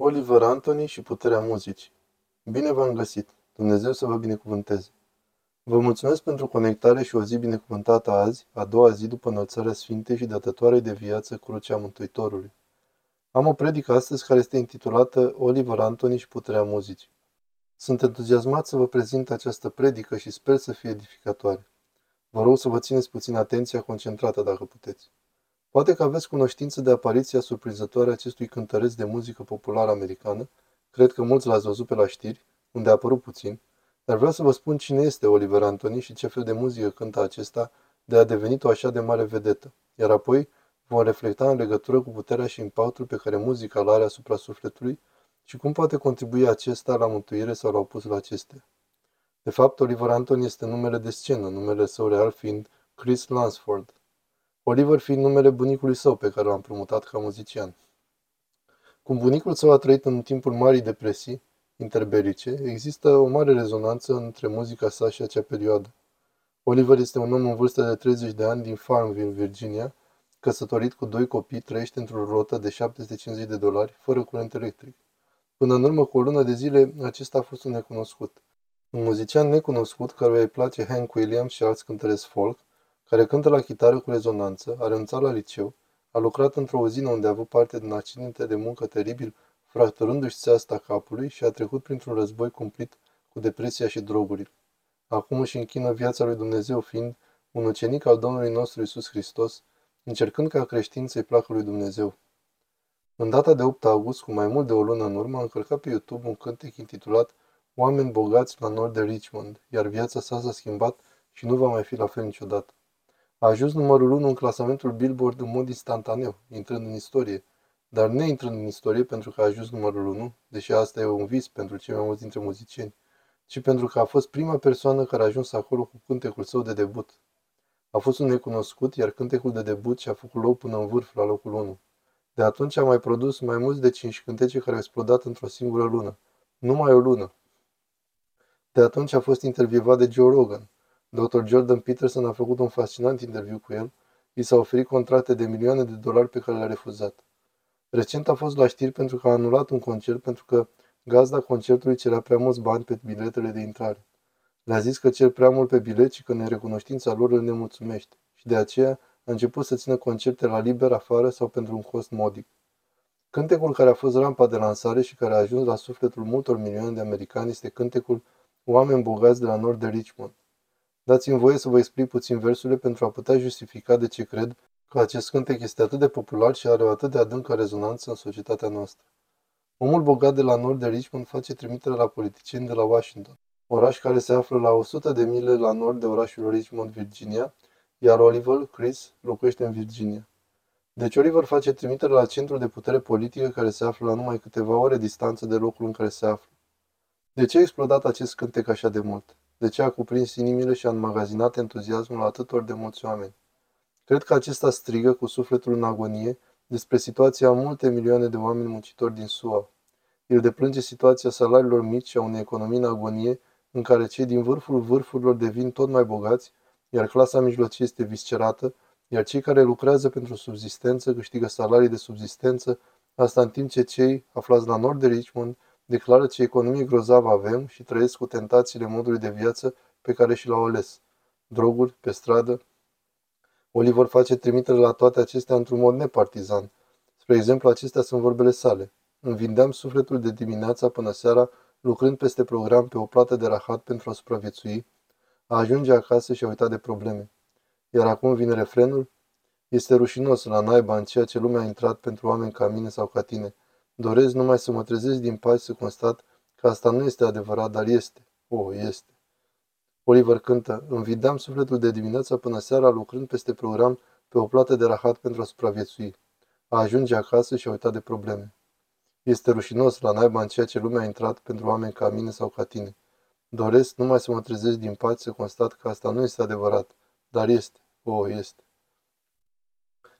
Oliver Anthony și puterea muzicii. Bine v-am găsit! Dumnezeu să vă binecuvânteze! Vă mulțumesc pentru conectare și o zi binecuvântată azi, a doua zi după înălțarea Sfintei și datătoarei de viață Crucea Mântuitorului. Am o predică astăzi care este intitulată Oliver Anthony și puterea muzicii. Sunt entuziasmat să vă prezint această predică și sper să fie edificatoare. Vă rog să vă țineți puțin atenția concentrată dacă puteți. Poate că aveți cunoștință de apariția surprinzătoare a acestui cântăreț de muzică populară americană, cred că mulți l-ați văzut pe la știri, unde a apărut puțin, dar vreau să vă spun cine este Oliver Anthony și ce fel de muzică cântă acesta de a devenit o așa de mare vedetă, iar apoi vom reflecta în legătură cu puterea și impactul pe care muzica îl are asupra sufletului și cum poate contribui acesta la mântuire sau la opusul acestea. De fapt, Oliver Anthony este numele de scenă, numele său real fiind Chris Lansford. Oliver fiind numele bunicului său pe care l-a împrumutat ca muzician. Cum bunicul său a trăit în timpul Marii Depresii interbelice, există o mare rezonanță între muzica sa și acea perioadă. Oliver este un om în vârstă de 30 de ani din Farmville, Virginia, căsătorit cu doi copii, trăiește într-o rotă de 750 de dolari, fără curent electric. Până în urmă cu o lună de zile, acesta a fost un necunoscut. Un muzician necunoscut căruia îi place Hank Williams și alți cântăreți folk, care cântă la chitară cu rezonanță, a renunțat la liceu, a lucrat într-o uzină unde a avut parte din accidente de muncă teribil, fracturându-și țeasta capului și a trecut printr-un război cumplit cu depresia și drogurile. Acum își închină viața lui Dumnezeu fiind un ucenic al Domnului nostru Isus Hristos, încercând ca creștin să-i placă lui Dumnezeu. În data de 8 august, cu mai mult de o lună în urmă, a încărcat pe YouTube un cântec intitulat Oameni bogați la nord de Richmond, iar viața sa s-a schimbat și nu va mai fi la fel niciodată. A ajuns numărul 1 în clasamentul Billboard în mod instantaneu, intrând în istorie, dar ne intrând în istorie pentru că a ajuns numărul 1, deși asta e un vis pentru cei mai mulți dintre muzicieni, ci pentru că a fost prima persoană care a ajuns acolo cu cântecul său de debut. A fost un necunoscut, iar cântecul de debut și-a făcut loc până în vârf la locul 1. De atunci a mai produs mai mulți de 5 cântece care au explodat într-o singură lună. Numai o lună. De atunci a fost intervievat de Joe Rogan, Dr. Jordan Peterson a făcut un fascinant interviu cu el. I s-a oferit contracte de milioane de dolari pe care le-a refuzat. Recent a fost la știri pentru că a anulat un concert pentru că gazda concertului cerea prea mulți bani pe biletele de intrare. Le-a zis că cer prea mult pe bilet și că nerecunoștința lor îl nemulțumește și de aceea a început să țină concerte la liber afară sau pentru un cost modic. Cântecul care a fost rampa de lansare și care a ajuns la sufletul multor milioane de americani este cântecul Oameni bogați de la nord de Richmond. Dați-mi voie să vă explic puțin versurile pentru a putea justifica de ce cred că acest cântec este atât de popular și are o atât de adâncă rezonanță în societatea noastră. Omul bogat de la nord de Richmond face trimitere la politicieni de la Washington, oraș care se află la 100 de mile la nord de orașul Richmond, Virginia, iar Oliver, Chris, locuiește în Virginia. Deci Oliver face trimitere la centrul de putere politică care se află la numai câteva ore distanță de locul în care se află. De ce a explodat acest cântec așa de mult? De ce a cuprins inimile și a înmagazinat entuziasmul atâtor de mulți oameni. Cred că acesta strigă cu sufletul în agonie despre situația a multe milioane de oameni muncitori din SUA. El deplânge situația salariilor mici și a unei economii în agonie în care cei din vârful vârfurilor devin tot mai bogați, iar clasa mijlocie este viscerată, iar cei care lucrează pentru subzistență câștigă salarii de subzistență, asta în timp ce cei aflați la nord de Richmond Declară ce economie grozavă avem și trăiesc cu tentațiile modului de viață pe care și l-au ales. Droguri, pe stradă. Oliver face trimitere la toate acestea într-un mod nepartizan. Spre exemplu, acestea sunt vorbele sale. Îmi vindeam sufletul de dimineața până seara, lucrând peste program pe o plată de rahat pentru a supraviețui, a ajunge acasă și a uitat de probleme. Iar acum vine refrenul? Este rușinos la naiba în ceea ce lumea a intrat pentru oameni ca mine sau ca tine – Doresc numai să mă trezesc din pași să constat că asta nu este adevărat, dar este. O, oh, este. Oliver cântă, învidam sufletul de dimineața până seara lucrând peste program pe o plată de rahat pentru a supraviețui. A ajunge acasă și a uitat de probleme. Este rușinos la naiba în ceea ce lumea a intrat pentru oameni ca mine sau ca tine. Doresc numai să mă trezesc din pace să constat că asta nu este adevărat, dar este. O, oh, este.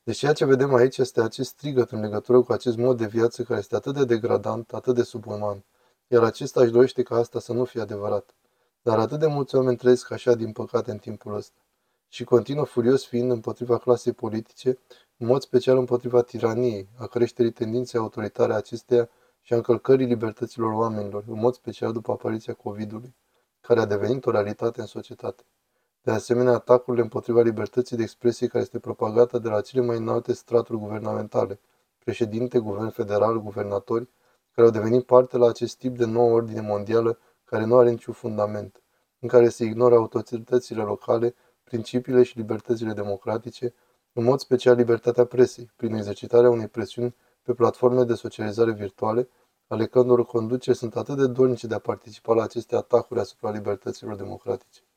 Deci ceea ce vedem aici este acest strigăt în legătură cu acest mod de viață care este atât de degradant, atât de subuman. Iar acesta își dorește ca asta să nu fie adevărat. Dar atât de mulți oameni trăiesc așa din păcate în timpul ăsta. Și continuă furios fiind împotriva clasei politice, în mod special împotriva tiraniei, a creșterii tendinței autoritare a acesteia și a încălcării libertăților oamenilor, în mod special după apariția COVID-ului, care a devenit o realitate în societate. De asemenea, atacurile împotriva libertății de expresie care este propagată de la cele mai înalte straturi guvernamentale, președinte, guvern federal, guvernatori, care au devenit parte la acest tip de nouă ordine mondială care nu are niciun fundament, în care se ignoră autoritățile locale, principiile și libertățile democratice, în mod special libertatea presei, prin exercitarea unei presiuni pe platforme de socializare virtuale, ale căror conduceri sunt atât de dornice de a participa la aceste atacuri asupra libertăților democratice.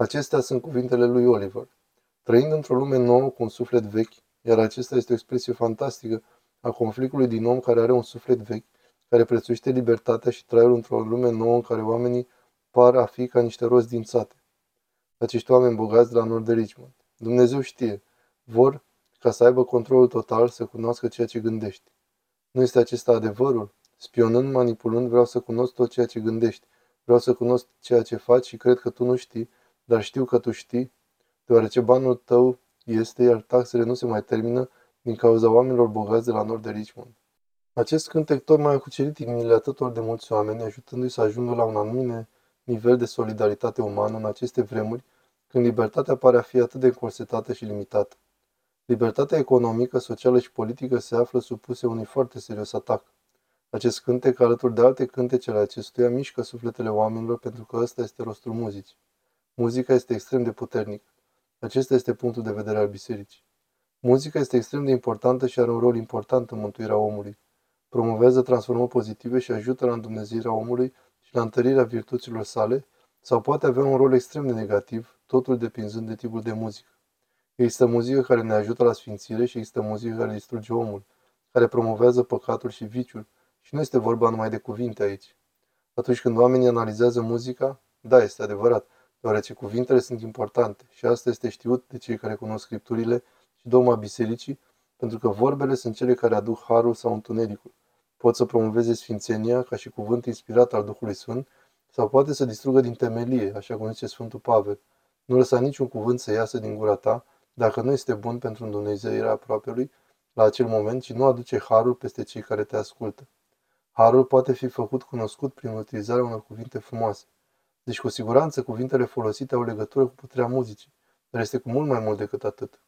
Acestea sunt cuvintele lui Oliver. Trăind într-o lume nouă cu un suflet vechi, iar acesta este o expresie fantastică a conflictului din om care are un suflet vechi, care prețuiește libertatea și traiul într-o lume nouă în care oamenii par a fi ca niște roți dințate. Acești oameni bogați de la nord de Richmond. Dumnezeu știe. Vor ca să aibă controlul total, să cunoască ceea ce gândești. Nu este acesta adevărul? Spionând, manipulând, vreau să cunosc tot ceea ce gândești. Vreau să cunosc ceea ce faci și cred că tu nu știi, dar știu că tu știi, deoarece banul tău este, iar taxele nu se mai termină din cauza oamenilor bogați de la nord de Richmond. Acest cântec tocmai a cucerit inimile atâtor de mulți oameni, ajutându-i să ajungă la un anumit nivel de solidaritate umană în aceste vremuri, când libertatea pare a fi atât de încorsetată și limitată. Libertatea economică, socială și politică se află supuse unui foarte serios atac. Acest cântec, alături de alte cântece ale acestuia, mișcă sufletele oamenilor pentru că ăsta este rostul muzicii. Muzica este extrem de puternică. Acesta este punctul de vedere al bisericii. Muzica este extrem de importantă și are un rol important în mântuirea omului. Promovează transformări pozitive și ajută la îndumnezeirea omului și la întărirea virtuților sale, sau poate avea un rol extrem de negativ, totul depinzând de tipul de muzică. Există muzică care ne ajută la sfințire și există muzică care distruge omul, care promovează păcatul și viciul. Și nu este vorba numai de cuvinte aici. Atunci când oamenii analizează muzica, da, este adevărat, deoarece cuvintele sunt importante și asta este știut de cei care cunosc scripturile și dogma bisericii, pentru că vorbele sunt cele care aduc harul sau întunericul. Pot să promoveze sfințenia ca și cuvânt inspirat al Duhului Sfânt, sau poate să distrugă din temelie, așa cum zice Sfântul Pavel. Nu lăsa niciun cuvânt să iasă din gura ta, dacă nu este bun pentru îndumnezeirea aproapelui la acel moment și nu aduce harul peste cei care te ascultă. Harul poate fi făcut cunoscut prin utilizarea unor cuvinte frumoase. Deci, cu siguranță, cuvintele folosite au legătură cu puterea muzicii, dar este cu mult mai mult decât atât.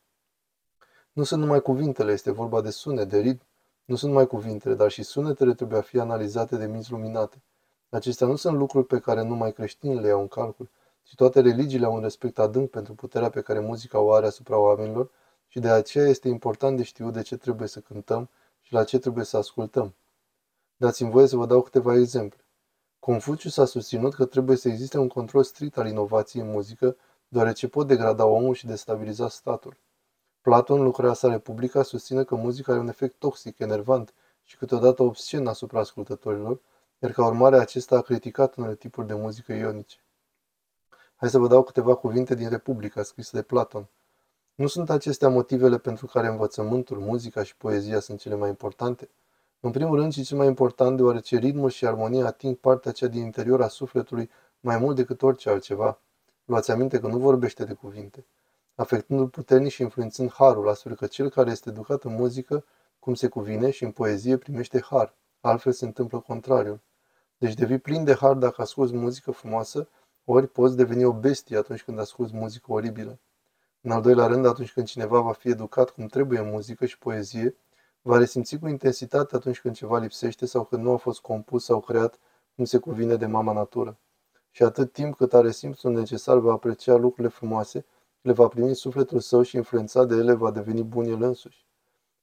Nu sunt numai cuvintele, este vorba de sunet, de ritm. Nu sunt numai cuvintele, dar și sunetele trebuie a fi analizate de minți luminate. Acestea nu sunt lucruri pe care numai creștinii le iau în calcul, și toate religiile au un respect adânc pentru puterea pe care muzica o are asupra oamenilor și de aceea este important de știut de ce trebuie să cântăm și la ce trebuie să ascultăm. Dați-mi voie să vă dau câteva exemple. Confucius a susținut că trebuie să existe un control strict al inovației în muzică, deoarece pot degrada omul și destabiliza statul. Platon, în lucrarea sa Republica, susține că muzica are un efect toxic, enervant și câteodată obscen asupra ascultătorilor, iar ca urmare acesta a criticat unele tipuri de muzică ionice. Hai să vă dau câteva cuvinte din Republica, scrisă de Platon. Nu sunt acestea motivele pentru care învățământul, muzica și poezia sunt cele mai importante? În primul rând și cel mai important, deoarece ritmul și armonia ating partea cea din interior a sufletului mai mult decât orice altceva. Luați aminte că nu vorbește de cuvinte, afectându-l puternic și influențând harul, astfel că cel care este educat în muzică, cum se cuvine, și în poezie primește har, altfel se întâmplă contrariul. Deci devii plin de har dacă asculți muzică frumoasă ori poți deveni o bestie atunci când asculți muzică oribilă. În al doilea rând, atunci când cineva va fi educat cum trebuie în muzică și poezie, va resimți cu intensitate atunci când ceva lipsește sau când nu a fost compus sau creat cum se cuvine de mama natură. Și atât timp cât are simțul necesar va aprecia lucrurile frumoase, le va primi sufletul său și influențat de ele va deveni bun el însuși.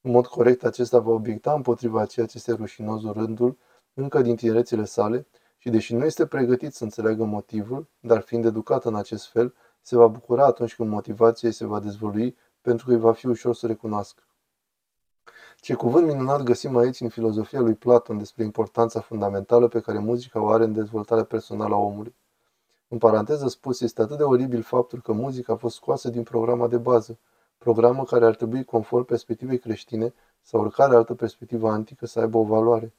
În mod corect, acesta va obiecta împotriva ceea ce este rușinos rândul încă din tinerețile sale și deși nu este pregătit să înțeleagă motivul, dar fiind educat în acest fel, se va bucura atunci când motivația se va dezvălui, pentru că îi va fi ușor să recunoască. Ce cuvânt minunat găsim aici în filozofia lui Platon despre importanța fundamentală pe care muzica o are în dezvoltarea personală a omului. În paranteză spus, este atât de oribil faptul că muzica a fost scoasă din programa de bază, programă care ar trebui, conform perspectivei creștine sau oricare altă perspectivă antică, să aibă o valoare.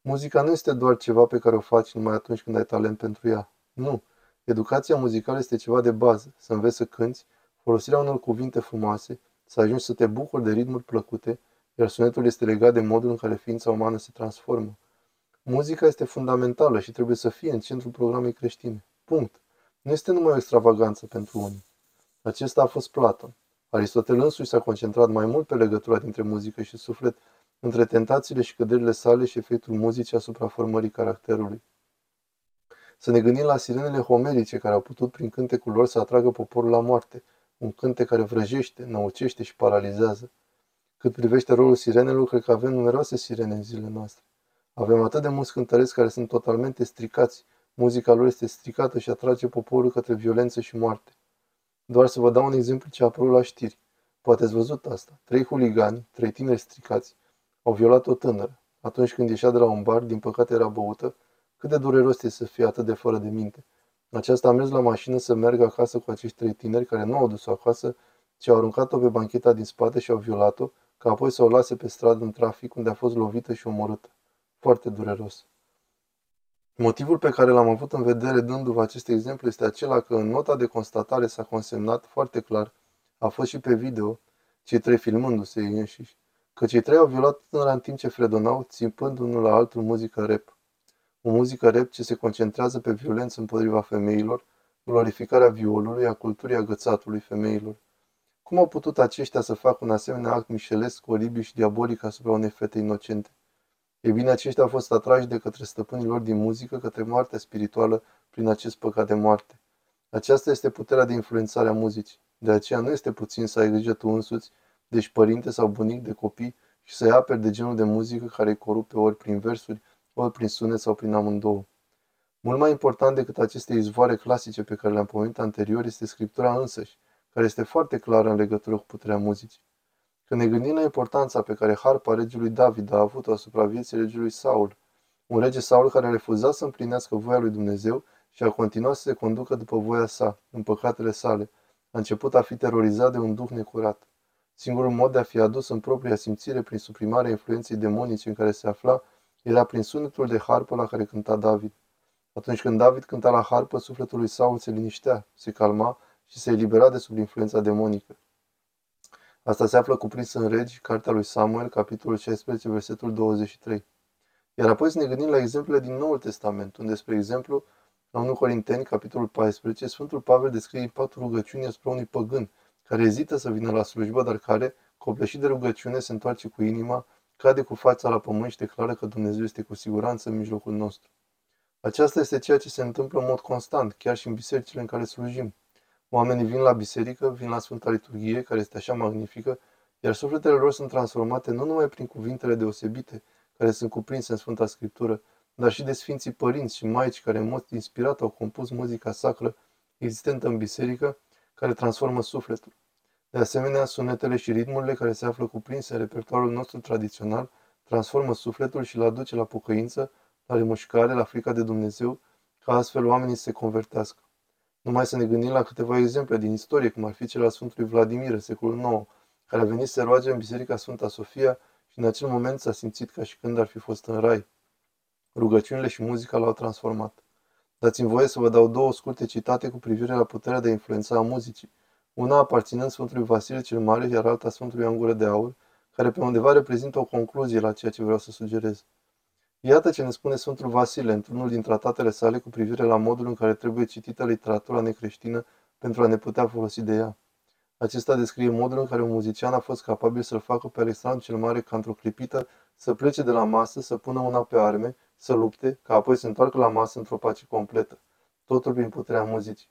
Muzica nu este doar ceva pe care o faci numai atunci când ai talent pentru ea. Nu. Educația muzicală este ceva de bază. Să înveți să cânți, folosirea unor cuvinte frumoase, să ajungi să te bucuri de ritmuri plăcute, iar sunetul este legat de modul în care ființa umană se transformă. Muzica este fundamentală și trebuie să fie în centrul programei creștine. Punct. Nu este numai o extravaganță pentru unii. Acesta a fost Platon. Aristotel însuși s-a concentrat mai mult pe legătura dintre muzică și suflet, între tentațiile și căderile sale și efectul muzicii asupra formării caracterului. Să ne gândim la sirenele homerice care au putut prin cântecul lor să atragă poporul la moarte, un cântec care vrăjește, năucește și paralizează. Cât privește rolul sirenelor, cred că avem numeroase sirene în zilele noastre. Avem atât de mulți cântăreți care sunt totalmente stricați, muzica lor este stricată și atrage poporul către violență și moarte. Doar să vă dau un exemplu ce a apărut la știri. Poate ați văzut asta. Trei huligani, trei tineri stricați, au violat o tânără. Atunci când ieșea de la un bar, din păcate era băută, cât de dureros este să fie atât de fără de minte. Aceasta a mers la mașină să meargă acasă cu acești trei tineri care nu au dus-o acasă, ci au aruncat-o pe bancheta din spate și au violat-o, ca apoi să o lase pe stradă în trafic unde a fost lovită și omorâtă. Foarte dureros. Motivul pe care l-am avut în vedere dându-vă acest exemplu este acela că în nota de constatare s-a consemnat foarte clar, a fost și pe video, cei trei filmându-se ei înșiși, că cei trei au violat tânăra în timp ce fredonau, țipând unul la altul muzică rap. O muzică rap ce se concentrează pe violență împotriva femeilor, glorificarea violului, a culturii agățatului femeilor. Cum au putut aceștia să facă un asemenea act mișelesc, oribil și diabolic asupra unei fete inocente? Ei bine, aceștia au fost atrași de către stăpânii lor din muzică către moartea spirituală prin acest păcat de moarte. Aceasta este puterea de influențare a muzicii. De aceea nu este puțin să ai grijă tu însuți, deci părinte sau bunic de copii, și să-i aperi de genul de muzică care îi corupe ori prin versuri, ori prin sunet sau prin amândouă. Mult mai important decât aceste izvoare clasice pe care le-am pomenit anterior este Scriptura însăși, care este foarte clară în legătură cu puterea muzicii. Când ne gândim la importanța pe care harpa regelui David a avut-o asupra vieții regelui Saul, un rege Saul care a refuzat să împlinească voia lui Dumnezeu și a continuat să se conducă după voia sa, în păcatele sale, a început a fi terorizat de un duh necurat. Singurul mod de a fi adus în propria simțire prin suprimarea influenței demonice în care se afla era prin sunetul de harpă la care cânta David. Atunci când David cânta la harpă, sufletul lui Saul se liniștea, se calma și se elibera de sub influența demonică. Asta se află cuprins în Regi, cartea lui Samuel, capitolul 16, versetul 23. Iar apoi să ne gândim la exemplele din Noul Testament, unde, spre exemplu, la 1 Corinteni, capitolul 14, Sfântul Pavel descrie impactul rugăciunii asupra unui păgân, care ezită să vină la slujbă, dar care, copleșit de rugăciune, se întoarce cu inima, cade cu fața la pământ și declară că Dumnezeu este cu siguranță în mijlocul nostru. Aceasta este ceea ce se întâmplă în mod constant, chiar și în bisericile în care slujim. Oamenii vin la biserică, vin la Sfânta Liturghie, care este așa magnifică, iar sufletele lor sunt transformate nu numai prin cuvintele deosebite care sunt cuprinse în Sfânta Scriptură, dar și de Sfinții Părinți și Maici care în mod inspirat au compus muzica sacră existentă în biserică, care transformă sufletul. De asemenea, sunetele și ritmurile care se află cuprinse în repertoriul nostru tradițional transformă sufletul și îl aduce la pocăință, la remușcare, la frica de Dumnezeu, ca astfel oamenii să se convertească. Numai să ne gândim la câteva exemple din istorie, cum ar fi cel al Sfântului Vladimir, în secolul IX, care a venit să roage în Biserica Sfânta Sofia și în acel moment s-a simțit ca și când ar fi fost în rai. Rugăciunile și muzica l-au transformat. Dați-mi voie să vă dau două scurte citate cu privire la puterea de a influența a muzicii. Una aparținând Sfântului Vasile cel Mare, iar alta Sfântului Angură de Aur, care pe undeva reprezintă o concluzie la ceea ce vreau să sugerez. Iată ce ne spune Sfântul Vasile într-unul din tratatele sale cu privire la modul în care trebuie citită literatura necreștină pentru a ne putea folosi de ea. Acesta descrie modul în care un muzician a fost capabil să-l facă pe Alexandru cel Mare ca într-o clipită să plece de la masă, să pună una pe arme, să lupte, ca apoi să întoarcă la masă într-o pace completă. Totul prin puterea muzicii.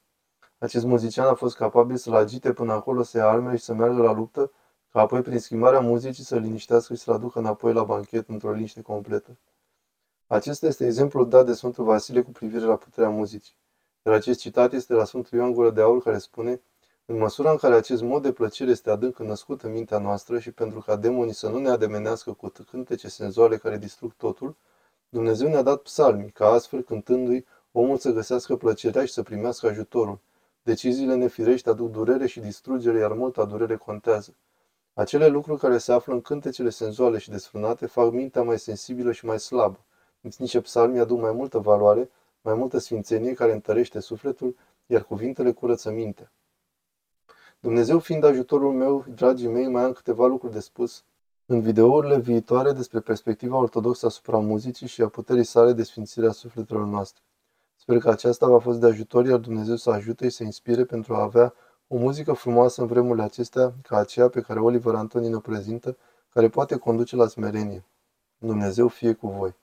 Acest muzician a fost capabil să-l agite până acolo, să ia armele și să meargă la luptă, ca apoi prin schimbarea muzicii să liniștească și să-l aducă înapoi la banchet într-o liniște completă. Acesta este exemplul dat de Sfântul Vasile cu privire la puterea muzicii. Iar acest citat este la Sfântul Ioan Gură de Aur care spune În măsura în care acest mod de plăcere este adânc născut în mintea noastră și pentru ca demonii să nu ne ademenească cu cântece senzuale care distrug totul, Dumnezeu ne-a dat psalmii, ca astfel, cântându-i, omul să găsească plăcerea și să primească ajutorul. Deciziile nefirești aduc durere și distrugere, iar multa durere contează. Acele lucruri care se află în cântecele senzuale și desfrânate fac mintea mai sensibilă și mai slabă. Nici psalmii aduc mai multă valoare, mai multă sfințenie care întărește sufletul, iar cuvintele curăță mintea. Dumnezeu fiind ajutorul meu, dragii mei, mai am câteva lucruri de spus, în videourile viitoare despre perspectiva ortodoxă asupra muzicii și a puterii sale de sfințire a sufletelor noastre. Sper că aceasta va fost de ajutor, iar Dumnezeu să ajute și să inspire pentru a avea o muzică frumoasă în vremurile acestea, ca aceea pe care Oliver Antoni ne prezintă, care poate conduce la smerenie. Dumnezeu fie cu voi!